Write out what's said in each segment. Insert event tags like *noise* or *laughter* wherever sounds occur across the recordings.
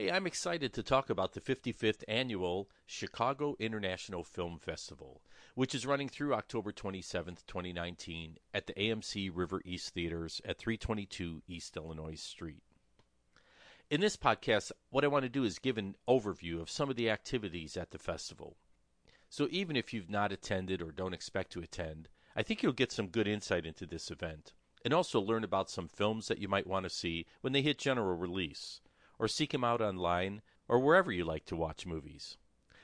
Hey, I'm excited to talk about the 55th annual Chicago International Film Festival, which is running through October 27th, 2019, at the AMC River East Theaters at 322 East Illinois Street. In this podcast, what I want to do is give an overview of some of the activities at the festival. So even if you've not attended or don't expect to attend, I think you'll get some good insight into this event and also learn about some films that you might want to see when they hit general release or seek him out online, or wherever you like to watch movies.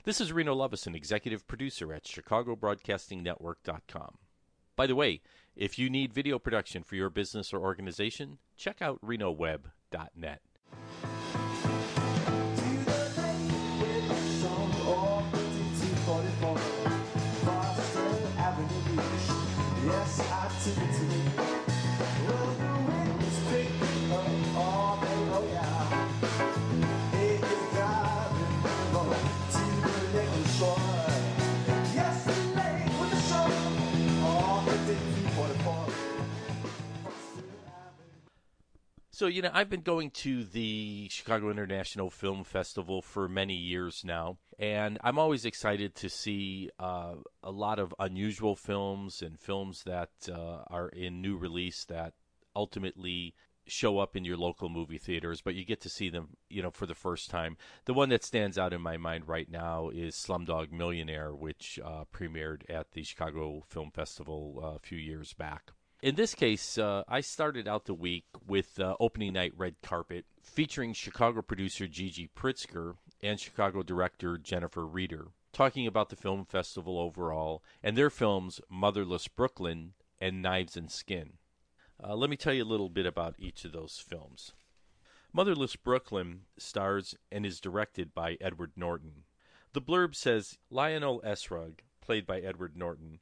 This is Reno Lovison, executive producer at ChicagoBroadcastingNetwork.com. By the way, if you need video production for your business or organization, check out RenoWeb.net. So, you know, I've been going to the Chicago International Film Festival for many years now, and I'm always excited to see uh, a lot of unusual films and films that uh, are in new release that ultimately show up in your local movie theaters, but you get to see them, you know, for the first time. The one that stands out in my mind right now is Slumdog Millionaire, which uh, premiered at the Chicago Film Festival uh, a few years back. In this case, uh, I started out the week with uh, opening night red carpet featuring Chicago producer Gigi Pritzker and Chicago director Jennifer Reeder, talking about the film festival overall and their films Motherless Brooklyn and Knives and Skin. Uh, let me tell you a little bit about each of those films. Motherless Brooklyn stars and is directed by Edward Norton. The blurb says Lionel Essrog, played by Edward Norton,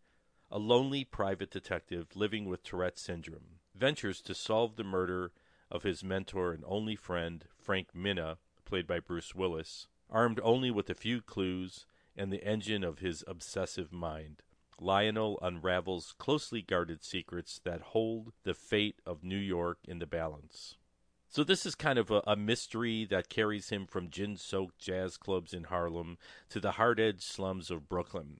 a lonely private detective living with Tourette syndrome, ventures to solve the murder of his mentor and only friend, Frank Minna, played by Bruce Willis, armed only with a few clues and the engine of his obsessive mind. Lionel unravels closely guarded secrets that hold the fate of New York in the balance. So this is kind of a, a mystery that carries him from gin-soaked jazz clubs in Harlem to the hard-edged slums of Brooklyn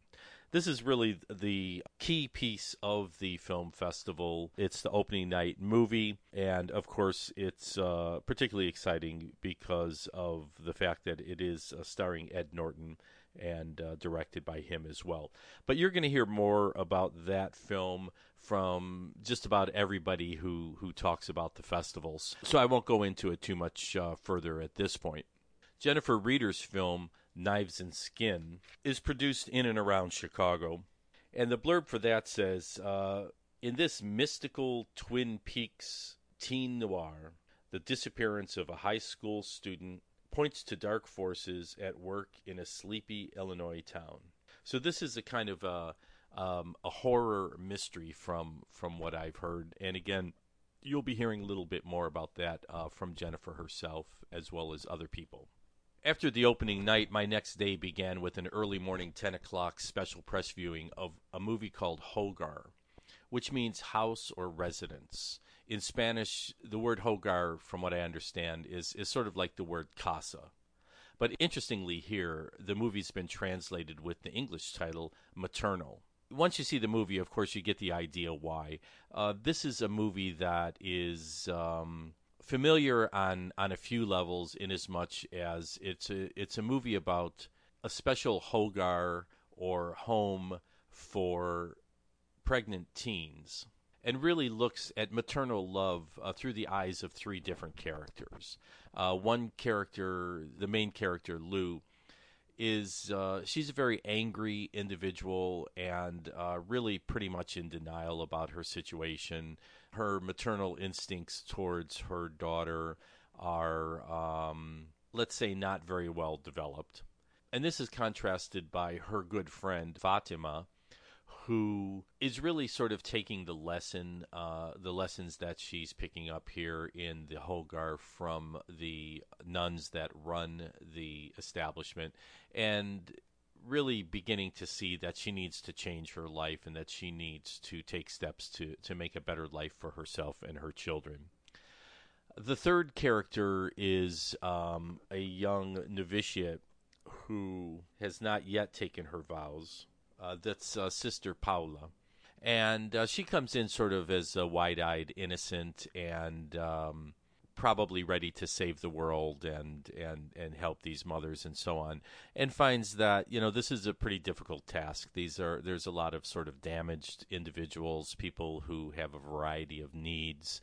this is really the key piece of the film festival. It's the opening night movie, and of course, it's uh, particularly exciting because of the fact that it is uh, starring Ed Norton and uh, directed by him as well. But you're going to hear more about that film from just about everybody who, who talks about the festivals. So I won't go into it too much uh, further at this point. Jennifer Reeder's film Knives and Skin, is produced in and around Chicago. And the blurb for that says uh, In this mystical Twin Peaks teen noir, the disappearance of a high school student points to dark forces at work in a sleepy Illinois town. So this is a kind of a, um, a horror mystery from from what I've heard, and again, you'll be hearing a little bit more about that uh, from Jennifer herself as well as other people. After the opening night, my next day began with an early morning 10 o'clock special press viewing of a movie called Hogar, which means house or residence. In Spanish, the word hogar, from what I understand, is, is sort of like the word casa. But interestingly, here, the movie's been translated with the English title Maternal. Once you see the movie, of course, you get the idea why. Uh, this is a movie that is. Um, familiar on on a few levels in as much as it's a it's a movie about a special hogar or home for pregnant teens and really looks at maternal love uh, through the eyes of three different characters. Uh, one character, the main character, Lou, is uh, she's a very angry individual and uh, really pretty much in denial about her situation her maternal instincts towards her daughter are, um, let's say, not very well developed. And this is contrasted by her good friend, Fatima, who is really sort of taking the lesson, uh, the lessons that she's picking up here in the Hogar from the nuns that run the establishment, and really beginning to see that she needs to change her life and that she needs to take steps to, to make a better life for herself and her children. The third character is um, a young novitiate who has not yet taken her vows. Uh, that's uh, Sister Paula. And uh, she comes in sort of as a wide eyed innocent and um, probably ready to save the world and, and, and help these mothers and so on. And finds that, you know, this is a pretty difficult task. These are there's a lot of sort of damaged individuals, people who have a variety of needs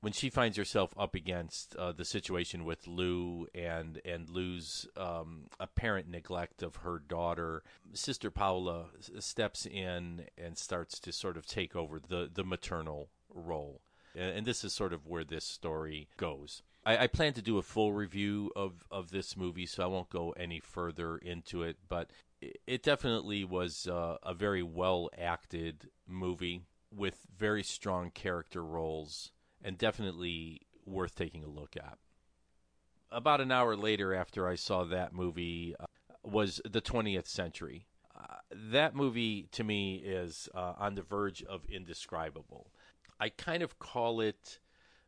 when she finds herself up against uh, the situation with Lou and and Lou's um, apparent neglect of her daughter, Sister Paula steps in and starts to sort of take over the the maternal role, and, and this is sort of where this story goes. I, I, plan to do a full review of of this movie, so I won't go any further into it, but it, definitely was uh, a very well acted movie with very strong character roles and definitely worth taking a look at. About an hour later, after I saw that movie, uh, was The 20th Century. Uh, that movie, to me, is uh, on the verge of indescribable. I kind of call it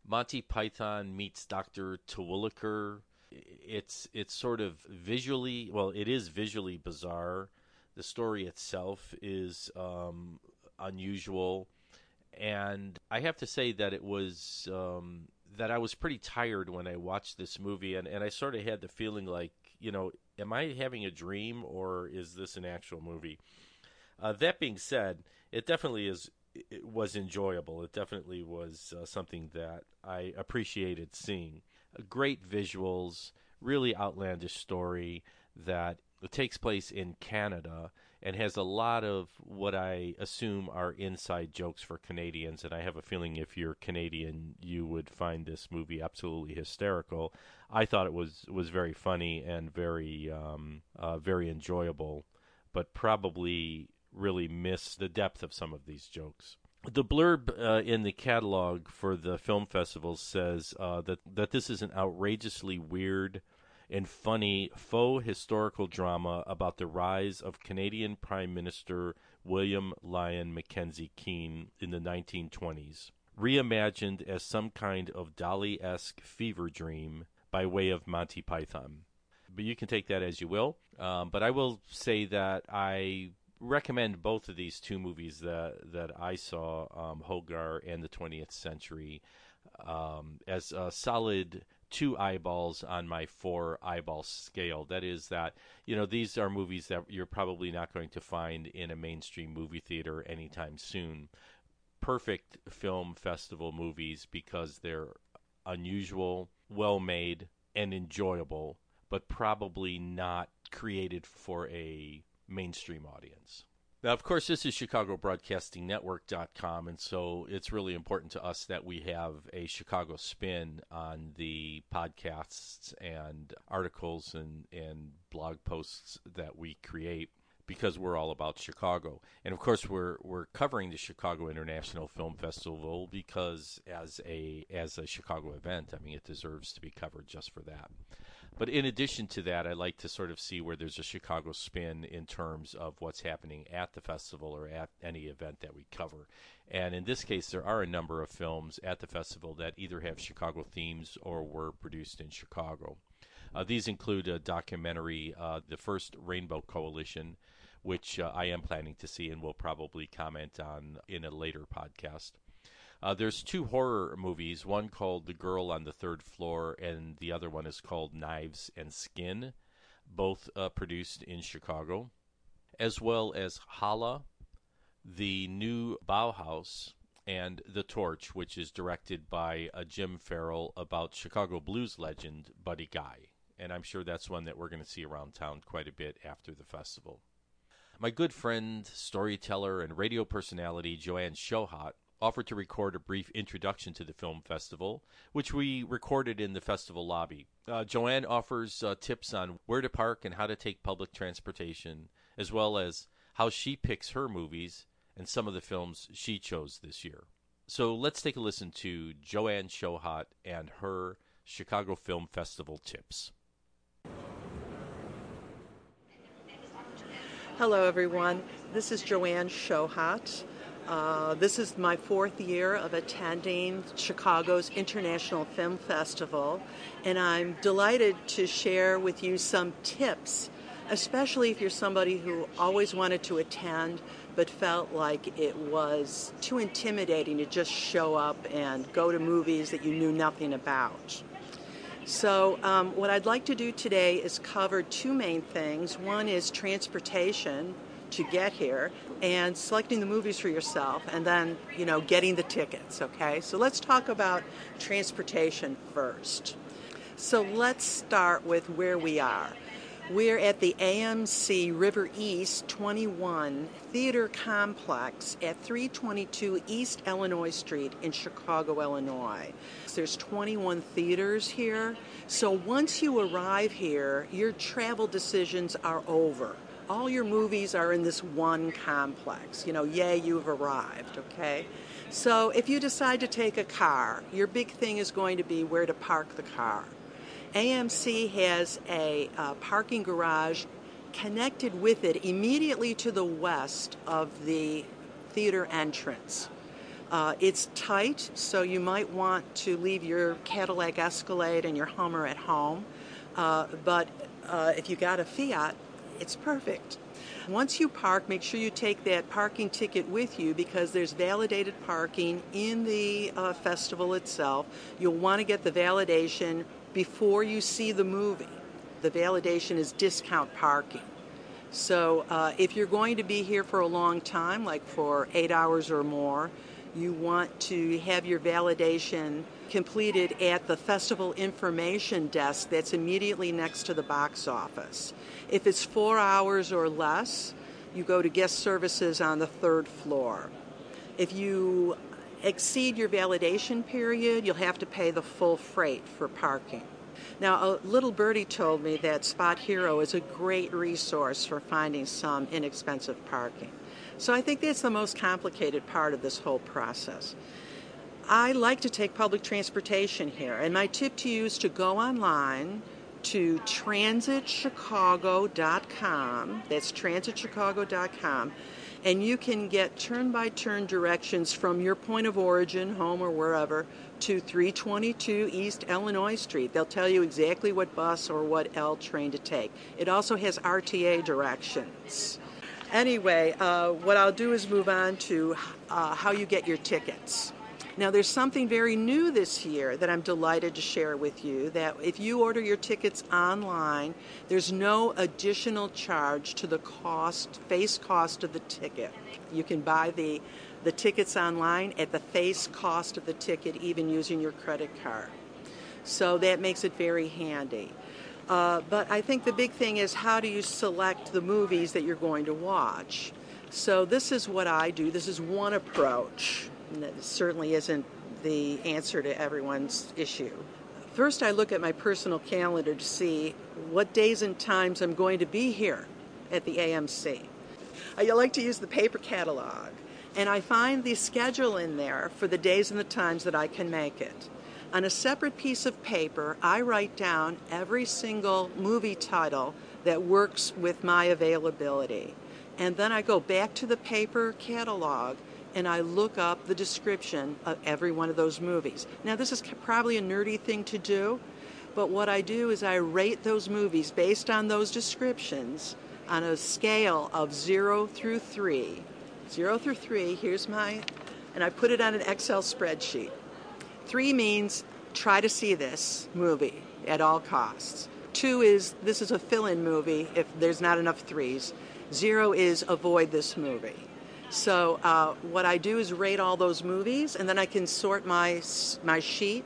Monty Python meets Dr. Terwilliger. It's it's sort of visually well, it is visually bizarre. The story itself is um, unusual and I have to say that it was um, that I was pretty tired when I watched this movie, and, and I sort of had the feeling like, you know, am I having a dream or is this an actual movie? Uh, that being said, it definitely is. It was enjoyable. It definitely was uh, something that I appreciated seeing. Uh, great visuals, really outlandish story that takes place in Canada and has a lot of what I assume are inside jokes for Canadians. And I have a feeling if you're Canadian, you would find this movie absolutely hysterical. I thought it was was very funny and very um, uh, very enjoyable, but probably really miss the depth of some of these jokes. The blurb uh, in the catalog for the film festival says uh, that that this is an outrageously weird and funny faux historical drama about the rise of Canadian Prime Minister William Lyon Mackenzie King in the 1920s, reimagined as some kind of Dali esque fever dream by way of Monty Python. But you can take that as you will. Um, but I will say that I recommend both of these two movies that that I saw, um, Hogar and the 20th Century, um, as a solid two eyeballs on my four eyeball scale. That is that you know these are movies that you're probably not going to find in a mainstream movie theater anytime soon. Perfect film festival movies because they're unusual, well made, and enjoyable, but probably not created for a mainstream audience. Now, of course, this is ChicagoBroadcastingNetwork.com, and so it's really important to us that we have a Chicago spin on the podcasts and articles and, and blog posts that we create because we're all about Chicago. And of course, we're we're covering the Chicago International Film Festival because as a as a Chicago event, I mean, it deserves to be covered just for that. But in addition to that, I like to sort of see where there's a Chicago spin in terms of what's happening at the festival or at any event that we cover. And in this case, there are a number of films at the festival that either have Chicago themes or were produced in Chicago. Uh, these include a documentary, uh, The First Rainbow Coalition, which uh, I am planning to see and will probably comment on in a later podcast. Uh, there's two horror movies, one called The Girl on the Third Floor, and the other one is called Knives and Skin, both uh, produced in Chicago, as well as Hala, the new Bauhaus, and The Torch, which is directed by uh, Jim Farrell about Chicago blues legend Buddy Guy. And I'm sure that's one that we're going to see around town quite a bit after the festival. My good friend, storyteller, and radio personality Joanne Shohat offered to record a brief introduction to the film festival, which we recorded in the festival lobby. Uh, Joanne offers uh, tips on where to park and how to take public transportation, as well as how she picks her movies and some of the films she chose this year. So let's take a listen to Joanne Shohat and her Chicago Film Festival tips. Hello, everyone. This is Joanne Shohat. Uh, this is my fourth year of attending Chicago's International Film Festival, and I'm delighted to share with you some tips, especially if you're somebody who always wanted to attend but felt like it was too intimidating to just show up and go to movies that you knew nothing about. So, um, what I'd like to do today is cover two main things. One is transportation to get here and selecting the movies for yourself and then, you know, getting the tickets, okay? So let's talk about transportation first. So let's start with where we are. We're at the AMC River East 21 Theater Complex at 322 East Illinois Street in Chicago, Illinois. There's 21 theaters here. So once you arrive here, your travel decisions are over all your movies are in this one complex. You know, yay, you've arrived, okay? So if you decide to take a car, your big thing is going to be where to park the car. AMC has a uh, parking garage connected with it immediately to the west of the theater entrance. Uh, it's tight, so you might want to leave your Cadillac Escalade and your Hummer at home. Uh, but uh, if you got a Fiat, it's perfect. Once you park, make sure you take that parking ticket with you because there's validated parking in the uh, festival itself. You'll want to get the validation before you see the movie. The validation is discount parking. So uh, if you're going to be here for a long time, like for eight hours or more, you want to have your validation completed at the festival information desk that's immediately next to the box office. If it's four hours or less, you go to guest services on the third floor. If you exceed your validation period, you'll have to pay the full freight for parking. Now, a little birdie told me that Spot Hero is a great resource for finding some inexpensive parking. So I think that's the most complicated part of this whole process. I like to take public transportation here, and my tip to you is to go online to transitchicago.com. That's transitchicago.com. And you can get turn by turn directions from your point of origin, home or wherever, to 322 East Illinois Street. They'll tell you exactly what bus or what L train to take. It also has RTA directions. Anyway, uh, what I'll do is move on to uh, how you get your tickets. Now, there's something very new this year that I'm delighted to share with you that if you order your tickets online, there's no additional charge to the cost, face cost of the ticket. You can buy the, the tickets online at the face cost of the ticket, even using your credit card. So that makes it very handy. Uh, but I think the big thing is how do you select the movies that you're going to watch? So this is what I do. This is one approach and that certainly isn't the answer to everyone's issue. First, I look at my personal calendar to see what days and times I'm going to be here at the AMC. I like to use the paper catalog, and I find the schedule in there for the days and the times that I can make it. On a separate piece of paper, I write down every single movie title that works with my availability. And then I go back to the paper catalog and I look up the description of every one of those movies. Now, this is probably a nerdy thing to do, but what I do is I rate those movies based on those descriptions on a scale of zero through three. Zero through three, here's my, and I put it on an Excel spreadsheet. Three means try to see this movie at all costs. Two is this is a fill in movie if there's not enough threes. Zero is avoid this movie. So uh, what I do is rate all those movies, and then I can sort my my sheet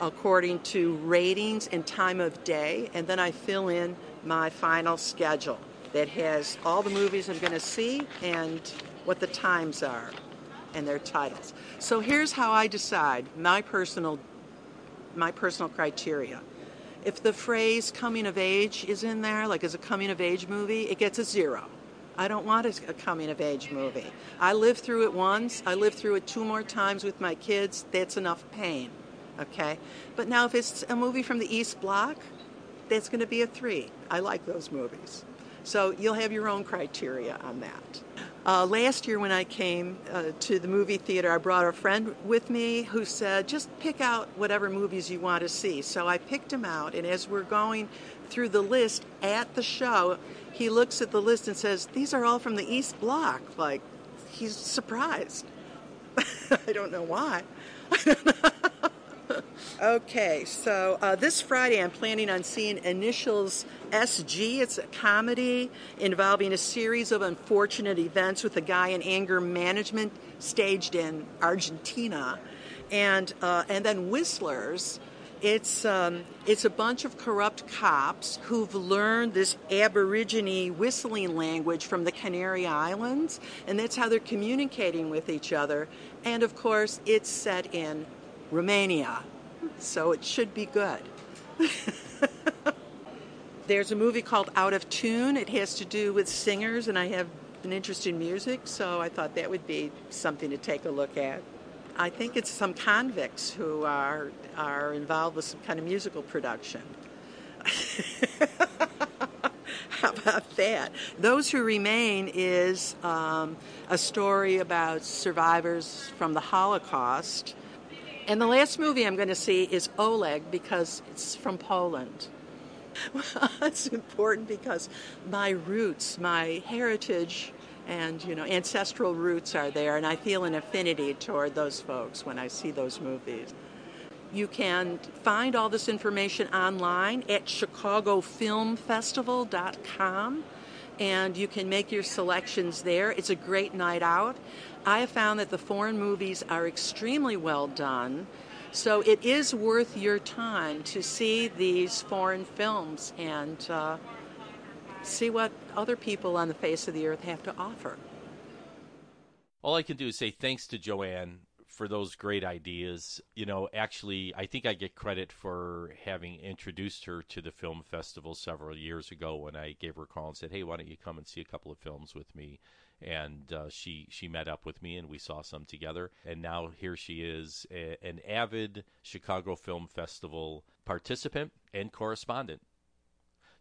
according to ratings and time of day, and then I fill in my final schedule that has all the movies I'm going to see and what the times are and their titles. So here's how I decide my personal my personal criteria. If the phrase coming of age is in there, like as a coming of age movie, it gets a zero. I don't want a, coming of age movie. I lived through it once. I lived through it two more times with my kids. That's enough pain. Okay? But now, if it's a movie from the East Block, that's going to be a three. I like those movies. So you'll have your own criteria on that. Uh, last year, when I came uh, to the movie theater, I brought a friend with me who said, just pick out whatever movies you want to see. So I picked him out, and as we're going through the list at the show, he looks at the list and says, These are all from the East Block. Like, he's surprised. *laughs* I don't know why. *laughs* okay, so uh, this Friday I'm planning on seeing Initials SG. It's a comedy involving a series of unfortunate events with a guy in anger management staged in Argentina. And, uh, and then Whistlers. It's, um, it's a bunch of corrupt cops who've learned this Aborigine whistling language from the Canary Islands, and that's how they're communicating with each other. And of course, it's set in Romania, so it should be good. *laughs* There's a movie called Out of Tune. It has to do with singers, and I have an interest in music, so I thought that would be something to take a look at. I think it's some convicts who are are involved with some kind of musical production. *laughs* How about that? Those Who Remain is um, a story about survivors from the Holocaust. And the last movie I'm going to see is Oleg because it's from Poland. *laughs* It's important because my roots, my heritage, and you know ancestral roots are there, and I feel an affinity toward those folks when I see those movies. You can find all this information online at ChicagoFilmFestival.com, and you can make your selections there. It's a great night out. I have found that the foreign movies are extremely well done. So it is worth your time to see these foreign films and uh, see what other people on the face of the earth have to offer. All I can do is say thanks to Joanne for those great ideas. You know, actually, I think I get credit for having introduced her to the film festival several years ago when I gave her a call and said, "Hey, why don't you come and see a couple of films with me?" and uh, she she met up with me and we saw some together and now here she is a, an avid Chicago Film Festival participant and correspondent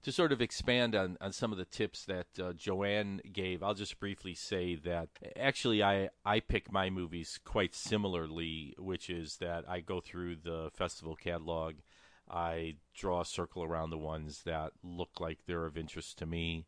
to sort of expand on, on some of the tips that uh, Joanne gave, I'll just briefly say that actually I, I pick my movies quite similarly, which is that I go through the festival catalog, I draw a circle around the ones that look like they're of interest to me.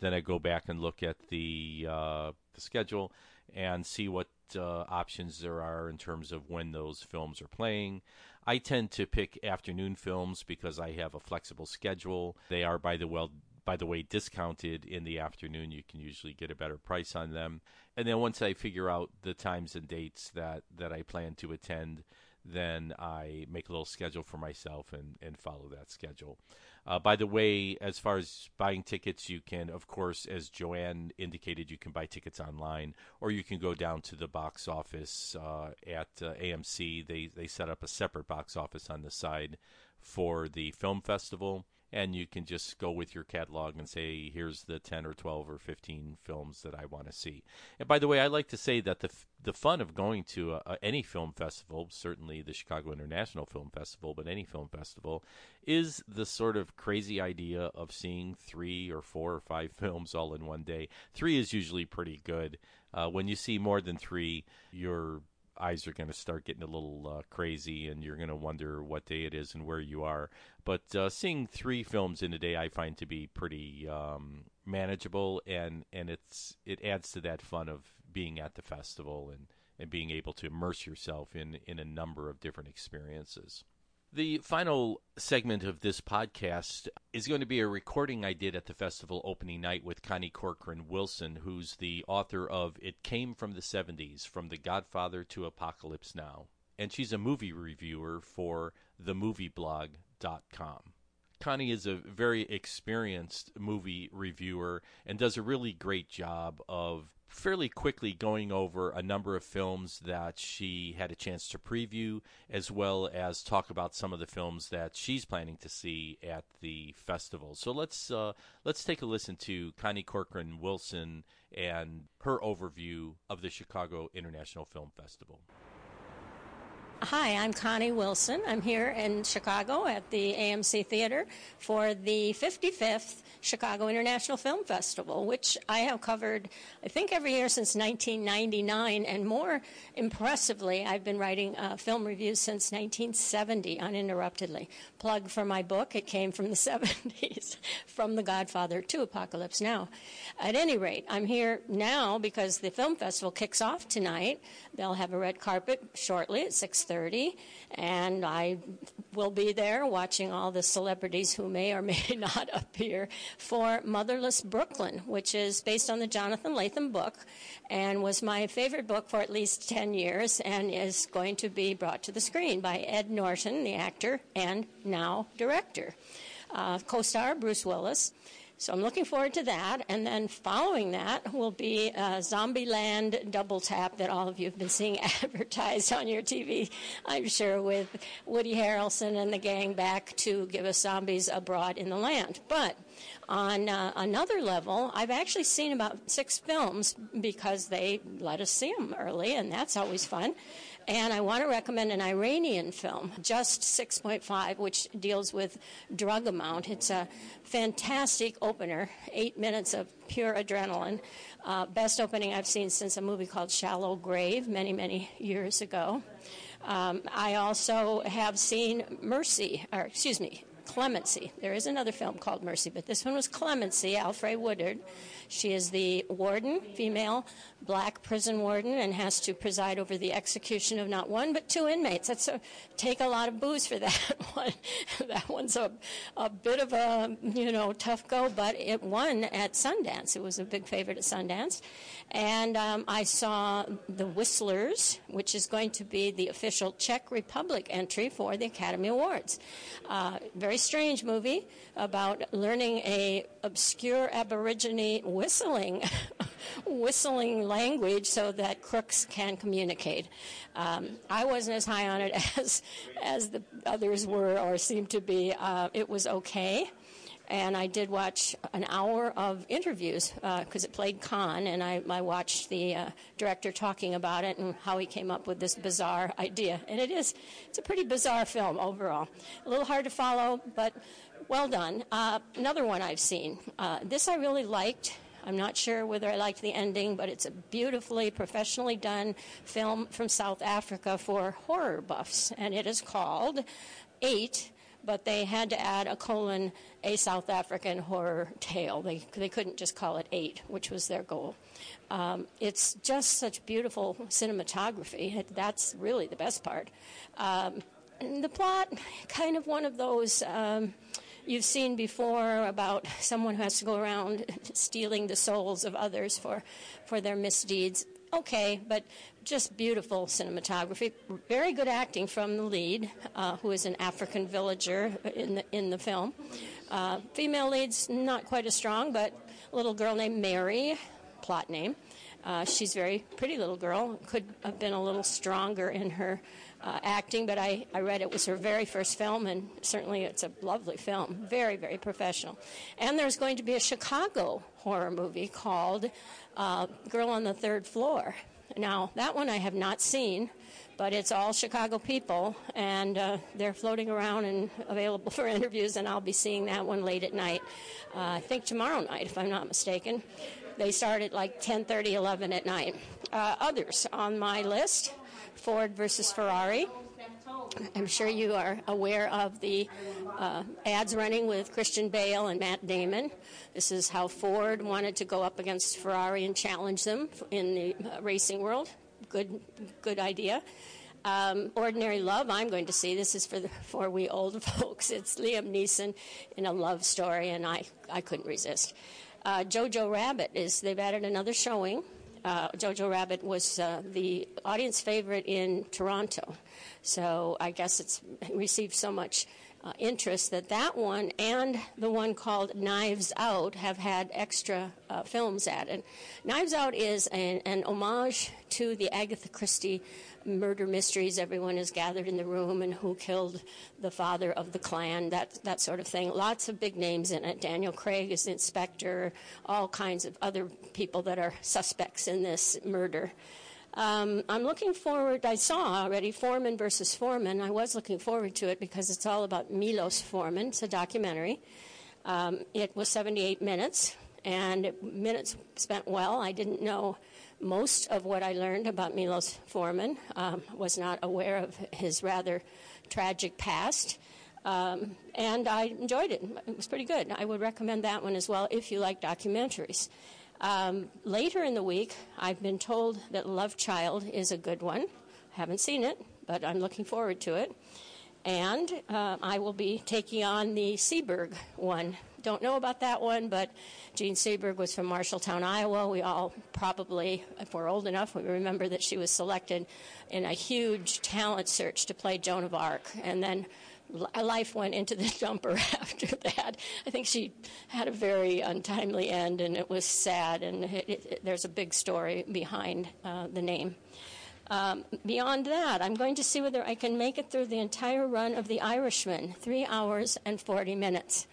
Then I go back and look at the uh, the schedule and see what uh, options there are in terms of when those films are playing. I tend to pick afternoon films because I have a flexible schedule. They are by the well by the way discounted in the afternoon. You can usually get a better price on them. And then once I figure out the times and dates that that I plan to attend, then I make a little schedule for myself and and follow that schedule. Uh, by the way, as far as buying tickets, you can, of course, as Joanne indicated, you can buy tickets online, or you can go down to the box office uh, at uh, AMC. They they set up a separate box office on the side for the film festival and you can just go with your catalog and say here's the 10 or 12 or 15 films that I want to see. And by the way, I like to say that the the fun of going to a, a, any film festival, certainly the Chicago International Film Festival, but any film festival is the sort of crazy idea of seeing 3 or 4 or 5 *laughs* films all in one day. 3 is usually pretty good. Uh, when you see more than 3, you're eyes are going to start getting a little uh, crazy and you're going to wonder what day it is and where you are. But uh, seeing three films in a day, I find to be pretty um, manageable, and, and it's it adds to that fun of being at the festival and, and being able to immerse yourself in, in a number of different experiences. The final segment of this podcast is going to be a recording I did at the festival opening night with Connie Corcoran Wilson, who's the author of It Came from the 70s From the Godfather to Apocalypse Now. And she's a movie reviewer for themovieblog.com. Connie is a very experienced movie reviewer and does a really great job of fairly quickly going over a number of films that she had a chance to preview, as well as talk about some of the films that she's planning to see at the festival. So let's uh, let's take a listen to Connie Corcoran Wilson and her overview of the Chicago International Film Festival. Hi, I'm Connie Wilson. I'm here in Chicago at the AMC Theater for the 55th Chicago International Film Festival, which I have covered, I think, every year since 1999. And more impressively, I've been writing uh, film reviews since 1970 uninterruptedly. Plug for my book, it came from the *laughs* 70s, From The Godfather to Apocalypse Now. At any rate, I'm here now because the film festival kicks off tonight. They'll have a red carpet shortly at 6:30, and I will be there watching all the celebrities who may or may *laughs* not appear for Motherless Brooklyn, which is based on the Jonathan Lethem book and was my favorite book for at least 10 years and is going to be brought to the screen by Ed Norton, the actor and now director. Uh, co star Bruce Willis. So I'm looking forward to that. And then following that will be a Zombieland double tap that all of you have been seeing *laughs* advertised on your TV, I'm sure, with Woody Harrelson and the gang back to give us zombies abroad in the land. But on uh, another level, I've actually seen about six films because they let us see them early, and that's always fun. And I want to recommend an Iranian film, Just 6.5, which deals with drug amount. It's a fantastic opener, eight minutes of pure adrenaline. Uh, best opening I've seen since a movie called Shallow Grave many, many years ago. Um, I also have seen Mercy, or excuse me, Clemency. There is another film called Mercy, but this one was Clemency, Alfre Woodard. She is the warden, female, black prison warden, and has to preside over the execution of not one but two inmates. That's a, take a lot of booze for that *laughs* one. that one's a, a bit of a you know tough go, but it won at Sundance. It was a big favorite at Sundance, and um, I saw The Whistlers, which is going to be the official Czech Republic entry for the Academy Awards. Uh, very strange movie about learning a obscure Aborigine whistling, *laughs* whistling language so that crooks can communicate. Um, I wasn't as high on it *laughs* as as the others were or seemed to be. Uh, it was okay. And I did watch an hour of interviews because uh, it played Cannes, and I, I watched the uh, director talking about it and how he came up with this bizarre idea. And it is, it's a pretty bizarre film overall. A little hard to follow, but well done. Uh, another one I've seen. Uh, this I really liked. I'm not sure whether I liked the ending, but it's a beautifully, professionally done film from South Africa for horror buffs, and it is called Eight. But they had to add a colon, a South African horror tale. They, they couldn't just call it Eight, which was their goal. Um, it's just such beautiful cinematography. That's really the best part. Um, the plot, kind of one of those. Um, you've seen before about someone who has to go around *laughs* stealing the souls of others for, for their misdeeds. Okay, but just beautiful cinematography. Very good acting from the lead, uh, who is an African villager in the, in the film. Uh, female leads not quite as strong, but a little girl named Mary, plot name. Uh, she's a very pretty little girl. Could have been a little stronger in her uh, acting, but I, I read it was her very first film, and certainly it's a lovely film. Very, very professional. And there's going to be a Chicago horror movie called uh, Girl on the Third Floor. Now, that one I have not seen, but it's all Chicago people, and uh, they're floating around and available *laughs* for interviews, and I'll be seeing that one late at night. Uh, I think tomorrow night, if I'm not mistaken. They start at like 10:30, 11 at night. Uh, others on my list Ford versus Ferrari. I'm sure you are aware of the uh, ads running with Christian Bale and Matt Damon. This is how Ford wanted to go up against Ferrari and challenge them in the uh, racing world. Good, good idea. Um, Ordinary Love, I'm going to see. This is for the, for we old *laughs* folks. It's Liam Neeson in a love story, and I, I couldn't resist. Uh, Jojo Rabbit is they've added another showing uh, Jojo Rabbit was uh, the audience favorite in Toronto. So I guess it's received so much interest that that one and the one called Knives Out have had extra uh, films added. Knives Out is an, an homage to the Agatha Christie murder mysteries. Everyone is gathered in the room and who killed the father of the clan, that, that sort of thing. Lots of big names in it. Daniel Craig is the inspector, all kinds of other people that are suspects in this murder. Um, I'm looking forward. I saw already Forman versus Forman. I was looking forward to it because it's all about Milos Forman. It's a documentary. Um, it was 78 minutes, and minutes spent well. I didn't know most of what I learned about Milos Forman. Um, was not aware of his rather tragic past. Um, and I enjoyed it. It was pretty good. I would recommend that one as well if you like documentaries. Um, later in the week, I've been told that Love Child is a good one. Haven't seen it, but I'm looking forward to it. And uh, I will be taking on the Seberg one. Don't know about that one, but Jean Seberg was from Marshalltown, Iowa. We all probably, if we're old enough, we remember that she was selected in a huge talent search to play Joan of Arc. And then life went into the *laughs* dumper after that. I think she had a very untimely end, and it was sad. And it, it, there's a big story behind uh, the name. Um, beyond that, I'm going to see whether I can make it through the entire run of The Irishman, three hours and 40 minutes.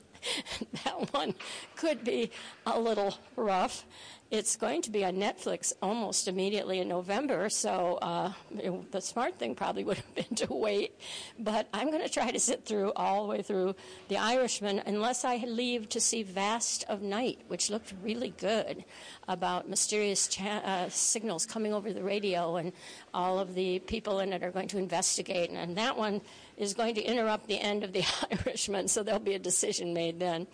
*laughs* that one could be a little rough. It's going to be on Netflix almost immediately in November, so uh, it, the smart thing probably would have been *laughs* to wait. But I'm going to try to sit through all the way through The Irishman, unless I leave to see Vast of Night, which looked really good about mysterious cha- uh, signals coming over the radio, and all of the people in it are going to investigate. And that one is going to interrupt the end of The *laughs* Irishman, so there'll be a decision made then.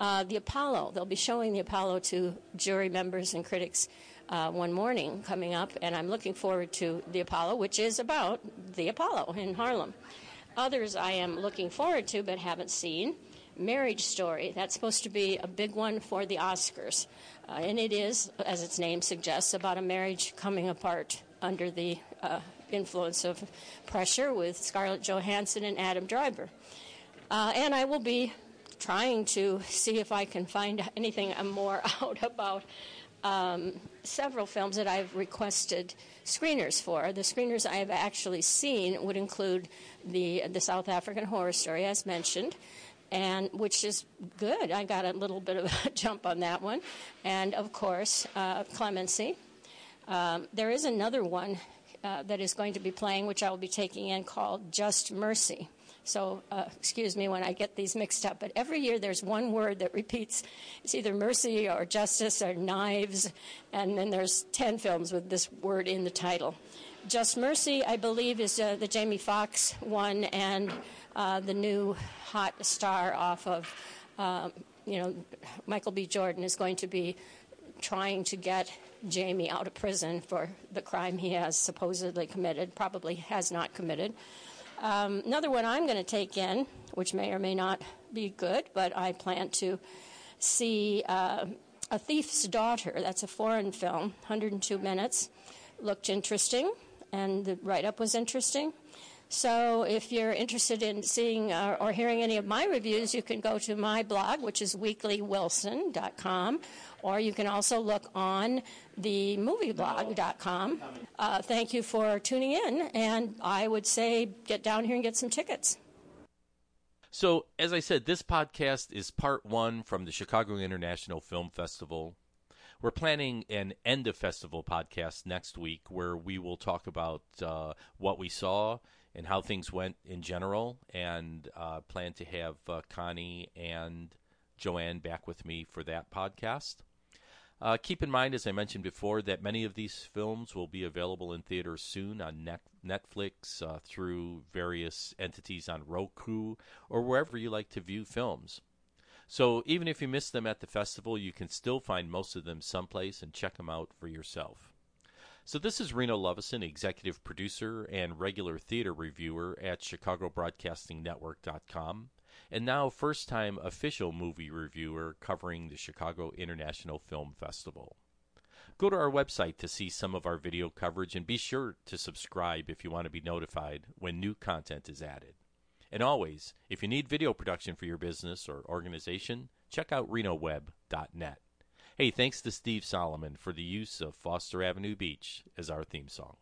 Uh, the Apollo, they'll be showing the Apollo to jury members and critics uh, one morning coming up, and I'm looking forward to the Apollo, which is about the Apollo in Harlem. Others I am looking forward to but haven't seen. Marriage Story, that's supposed to be a big one for the Oscars. Uh, and it is, as its name suggests, about a marriage coming apart under the uh, influence of pressure with Scarlett Johansson and Adam Driver. Uh, and I will be trying to see if I can find anything more *laughs* out about um, several films that I've requested screeners for. The screeners I have actually seen would include the the South African Horror Story, as mentioned, and which is good. I got a little bit of a *laughs* jump on that one, and of course uh, Clemency. Um, there is another one uh, that is going to be playing, which I will be taking in, called Just Mercy. So, uh, excuse me when I get these mixed up, but every year there's one word that repeats. It's either mercy or justice or knives, and then there's 10 films with this word in the title. Just Mercy, I believe, is uh, the Jamie Foxx one, and uh, the new hot star off of, um, you know, Michael B. Jordan is going to be trying to get Jamie out of prison for the crime he has supposedly committed, probably has not committed. Um, another one I'm going to take in, which may or may not be good, but I plan to see uh, A Thief's Daughter. That's a foreign film, 102 minutes. Looked interesting, and the write up was interesting. So if you're interested in seeing uh, or hearing any of my reviews, you can go to my blog, which is weeklywilson.com, or you can also look on the movieblog.com. Uh, thank you for tuning in, and I would say get down here and get some tickets. So, as I said, this podcast is part one from the Chicago International Film Festival. We're planning an end of festival podcast next week where we will talk about uh, what we saw and how things went in general, and uh, plan to have uh, Connie and Joanne back with me for that podcast. Uh, keep in mind, as I mentioned before, that many of these films will be available in theaters soon on Netflix uh, through various entities on Roku or wherever you like to view films. So even if you miss them at the festival, you can still find most of them someplace and check them out for yourself. So this is Reno Lovison, executive producer and regular theater reviewer at ChicagoBroadcastingNetwork.com and now first time official movie reviewer covering the Chicago International Film Festival. Go to our website to see some of our video coverage and be sure to subscribe if you want to be notified when new content is added. And always, if you need video production for your business or organization, check out renoweb.net. Hey, thanks to Steve Solomon for the use of Foster Avenue Beach as our theme song.